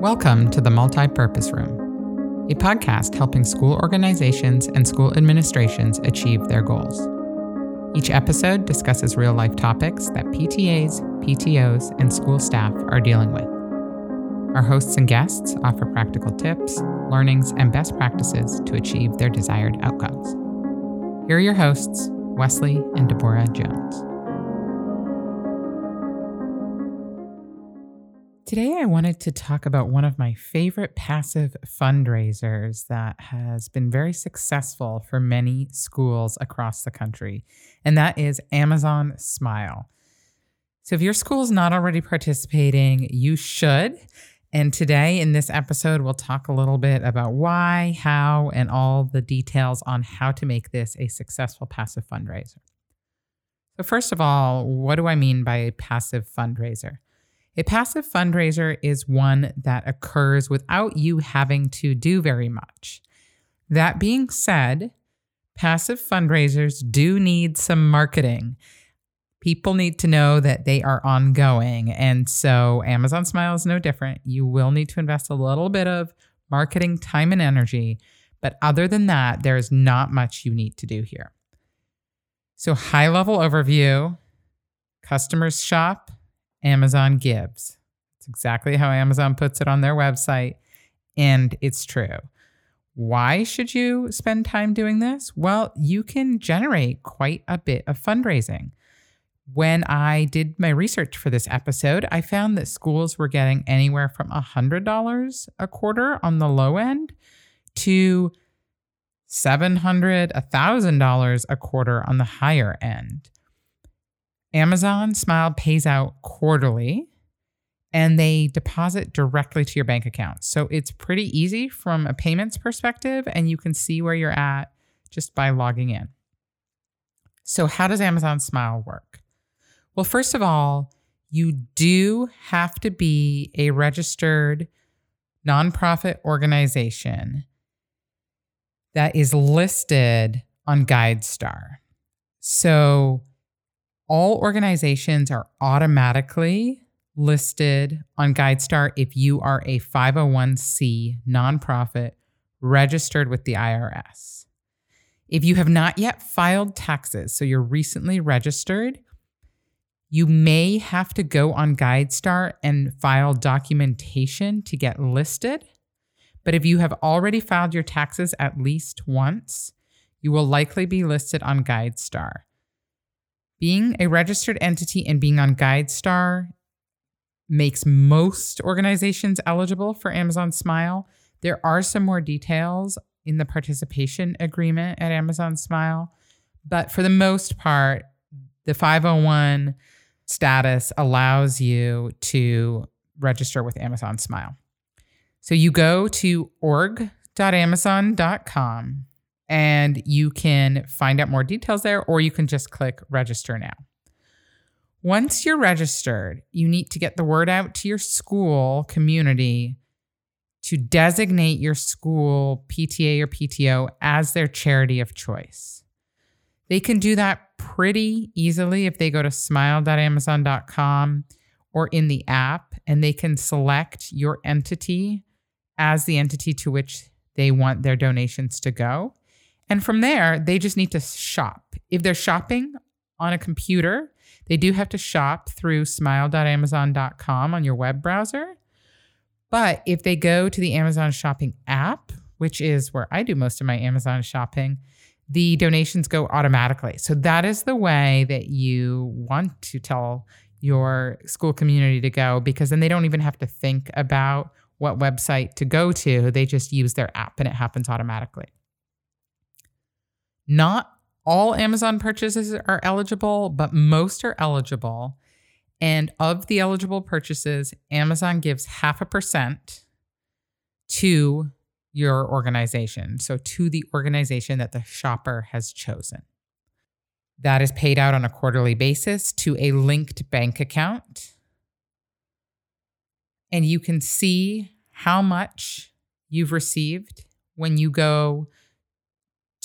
Welcome to the Multi-Purpose Room, a podcast helping school organizations and school administrations achieve their goals. Each episode discusses real life topics that PTAs, PTOs, and school staff are dealing with. Our hosts and guests offer practical tips, learnings, and best practices to achieve their desired outcomes. Here are your hosts, Wesley and Deborah Jones. Today, I wanted to talk about one of my favorite passive fundraisers that has been very successful for many schools across the country, and that is Amazon Smile. So, if your school is not already participating, you should. And today, in this episode, we'll talk a little bit about why, how, and all the details on how to make this a successful passive fundraiser. So, first of all, what do I mean by a passive fundraiser? A passive fundraiser is one that occurs without you having to do very much. That being said, passive fundraisers do need some marketing. People need to know that they are ongoing. And so Amazon Smile is no different. You will need to invest a little bit of marketing time and energy. But other than that, there is not much you need to do here. So, high level overview customers shop, Amazon gives. It's exactly how Amazon puts it on their website, and it's true. Why should you spend time doing this? Well, you can generate quite a bit of fundraising. When I did my research for this episode, I found that schools were getting anywhere from $100 a quarter on the low end to $700, $1,000 a quarter on the higher end. Amazon Smile pays out quarterly and they deposit directly to your bank account. So it's pretty easy from a payments perspective, and you can see where you're at just by logging in. So, how does Amazon Smile work? Well, first of all, you do have to be a registered nonprofit organization that is listed on GuideStar. So, all organizations are automatically listed on GuideStar if you are a 501c nonprofit registered with the IRS. If you have not yet filed taxes, so you're recently registered, you may have to go on GuideStar and file documentation to get listed. But if you have already filed your taxes at least once, you will likely be listed on GuideStar. Being a registered entity and being on GuideStar makes most organizations eligible for Amazon Smile. There are some more details in the participation agreement at Amazon Smile, but for the most part, the 501 status allows you to register with Amazon Smile. So you go to org.amazon.com and you can find out more details there, or you can just click register now. Once you're registered, you need to get the word out to your school community to designate your school PTA or PTO as their charity of choice. They can do that pretty easily if they go to smile.amazon.com or in the app, and they can select your entity as the entity to which they want their donations to go. And from there, they just need to shop. If they're shopping on a computer, they do have to shop through smile.amazon.com on your web browser. But if they go to the Amazon shopping app, which is where I do most of my Amazon shopping, the donations go automatically. So that is the way that you want to tell your school community to go because then they don't even have to think about what website to go to. They just use their app and it happens automatically. Not all Amazon purchases are eligible, but most are eligible. And of the eligible purchases, Amazon gives half a percent to your organization. So, to the organization that the shopper has chosen. That is paid out on a quarterly basis to a linked bank account. And you can see how much you've received when you go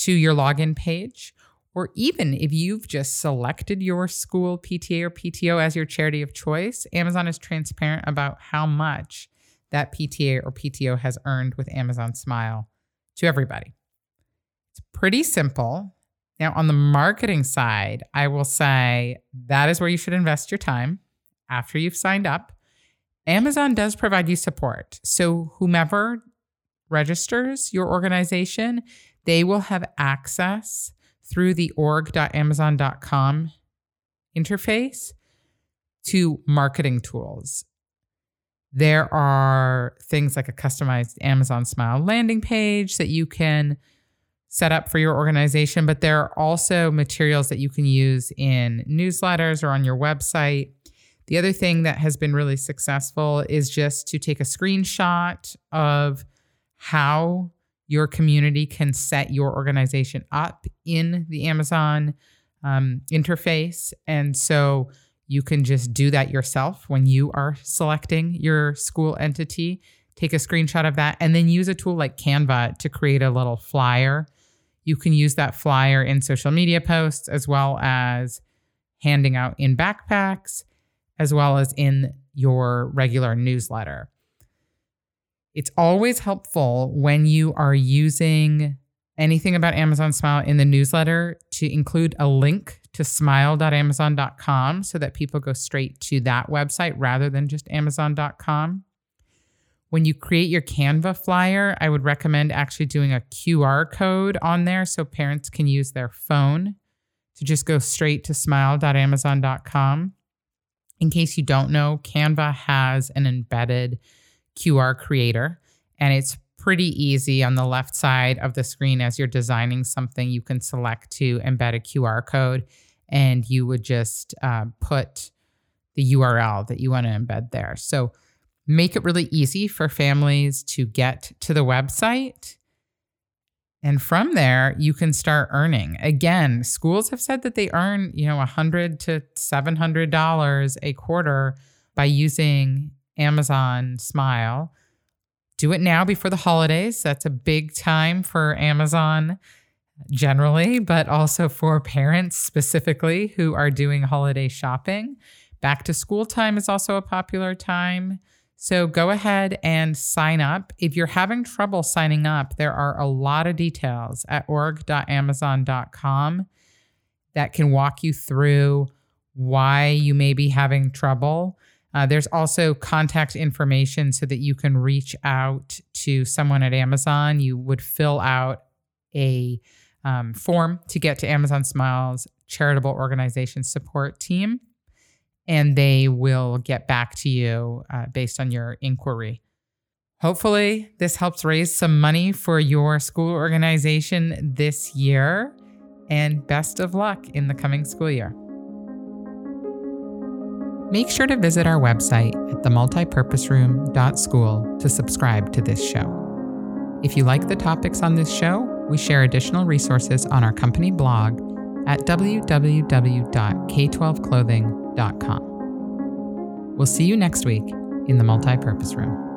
to your login page, or even if you've just selected your school PTA or PTO as your charity of choice, Amazon is transparent about how much that PTA or PTO has earned with Amazon Smile to everybody. It's pretty simple. Now, on the marketing side, I will say that is where you should invest your time after you've signed up. Amazon does provide you support. So, whomever registers your organization, they will have access through the org.amazon.com interface to marketing tools. There are things like a customized Amazon Smile landing page that you can set up for your organization, but there are also materials that you can use in newsletters or on your website. The other thing that has been really successful is just to take a screenshot of how your community can set your organization up in the Amazon um, interface. And so you can just do that yourself when you are selecting your school entity. Take a screenshot of that and then use a tool like Canva to create a little flyer. You can use that flyer in social media posts as well as handing out in backpacks, as well as in your regular newsletter. It's always helpful when you are using anything about Amazon Smile in the newsletter to include a link to smile.amazon.com so that people go straight to that website rather than just amazon.com. When you create your Canva flyer, I would recommend actually doing a QR code on there so parents can use their phone to just go straight to smile.amazon.com. In case you don't know, Canva has an embedded QR creator, and it's pretty easy on the left side of the screen as you're designing something. You can select to embed a QR code, and you would just uh, put the URL that you want to embed there. So make it really easy for families to get to the website. And from there, you can start earning. Again, schools have said that they earn, you know, a hundred to seven hundred dollars a quarter by using Amazon Smile. Do it now before the holidays. That's a big time for Amazon generally, but also for parents specifically who are doing holiday shopping. Back to school time is also a popular time. So go ahead and sign up. If you're having trouble signing up, there are a lot of details at org.amazon.com that can walk you through why you may be having trouble. Uh, there's also contact information so that you can reach out to someone at Amazon. You would fill out a um, form to get to Amazon Smiles charitable organization support team, and they will get back to you uh, based on your inquiry. Hopefully, this helps raise some money for your school organization this year, and best of luck in the coming school year. Make sure to visit our website at themultipurposeroom.school to subscribe to this show. If you like the topics on this show, we share additional resources on our company blog at www.k12clothing.com. We'll see you next week in the Multipurpose Room.